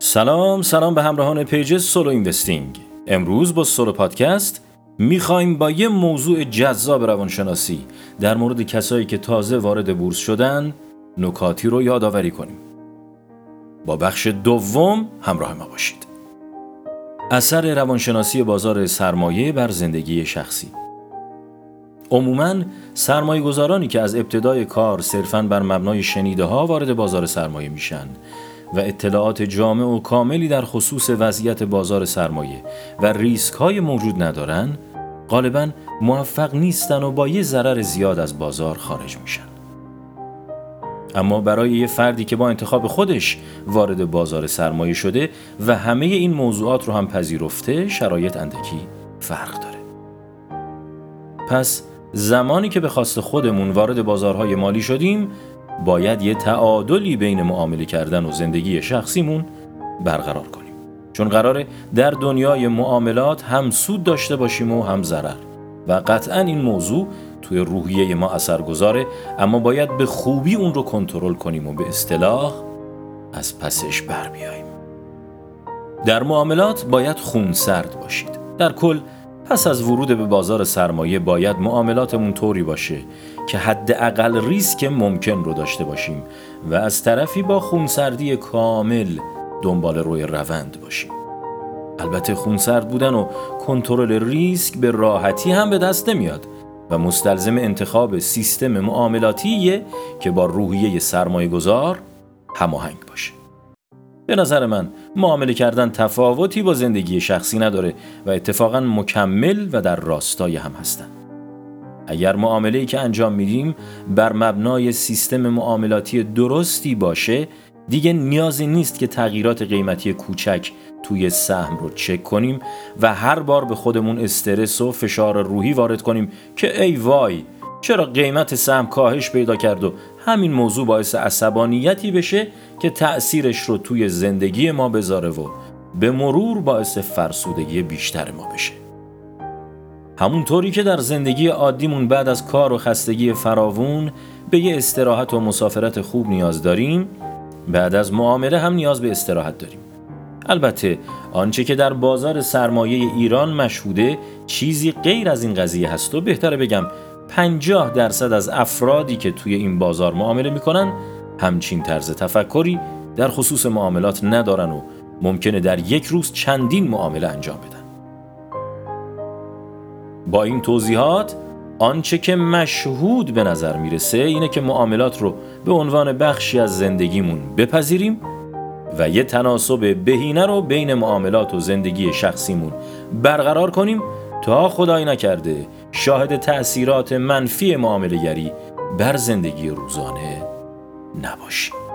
سلام سلام به همراهان page Solo Investing. امروز با Solo Podcast می‌خوایم با یه موضوع جذاب روانشناسی در مورد کسایی که تازه وارد بورس شدن نکاتی رو یادآوری کنیم. با بخش دوم همراه ما باشید. اثر روانشناسی بازار سرمایه بر زندگی شخصی. عموما سرمایه گذارانی که از ابتدای کار صرفاً بر مبنای شنیده ها وارد بازار سرمایه میشن و اطلاعات جامع و کاملی در خصوص وضعیت بازار سرمایه و ریسک های موجود ندارن غالبا موفق نیستن و با یه ضرر زیاد از بازار خارج میشن. اما برای یه فردی که با انتخاب خودش وارد بازار سرمایه شده و همه این موضوعات رو هم پذیرفته شرایط اندکی فرق داره. پس زمانی که به خواست خودمون وارد بازارهای مالی شدیم باید یه تعادلی بین معامله کردن و زندگی شخصیمون برقرار کنیم. چون قراره در دنیای معاملات هم سود داشته باشیم و هم ضرر. و قطعا این موضوع توی روحیه ما اثر گذاره اما باید به خوبی اون رو کنترل کنیم و به اصطلاح از پسش بر بیاییم در معاملات باید خون سرد باشید. در کل پس از ورود به بازار سرمایه باید معاملاتمون طوری باشه که حداقل ریسک ممکن رو داشته باشیم و از طرفی با خونسردی کامل دنبال روی روند باشیم. البته خونسرد بودن و کنترل ریسک به راحتی هم به دست نمیاد و مستلزم انتخاب سیستم معاملاتیه که با روحیه سرمایه گذار هماهنگ باشه. به نظر من معامله کردن تفاوتی با زندگی شخصی نداره و اتفاقا مکمل و در راستای هم هستن. اگر معامله که انجام میدیم بر مبنای سیستم معاملاتی درستی باشه دیگه نیازی نیست که تغییرات قیمتی کوچک توی سهم رو چک کنیم و هر بار به خودمون استرس و فشار روحی وارد کنیم که ای وای چرا قیمت سهم کاهش پیدا کرد و همین موضوع باعث عصبانیتی بشه که تأثیرش رو توی زندگی ما بذاره و به مرور باعث فرسودگی بیشتر ما بشه. همونطوری که در زندگی عادیمون بعد از کار و خستگی فراوون به یه استراحت و مسافرت خوب نیاز داریم بعد از معامله هم نیاز به استراحت داریم. البته آنچه که در بازار سرمایه ایران مشهوده چیزی غیر از این قضیه هست و بهتره بگم 50 درصد از افرادی که توی این بازار معامله می‌کنن همچین طرز تفکری در خصوص معاملات ندارن و ممکنه در یک روز چندین معامله انجام بدن. با این توضیحات آنچه که مشهود به نظر می‌رسه اینه که معاملات رو به عنوان بخشی از زندگیمون بپذیریم و یه تناسب بهینه رو بین معاملات و زندگی شخصیمون برقرار کنیم تا خدای نکرده شاهد تأثیرات منفی معامله گری بر زندگی روزانه نباشیم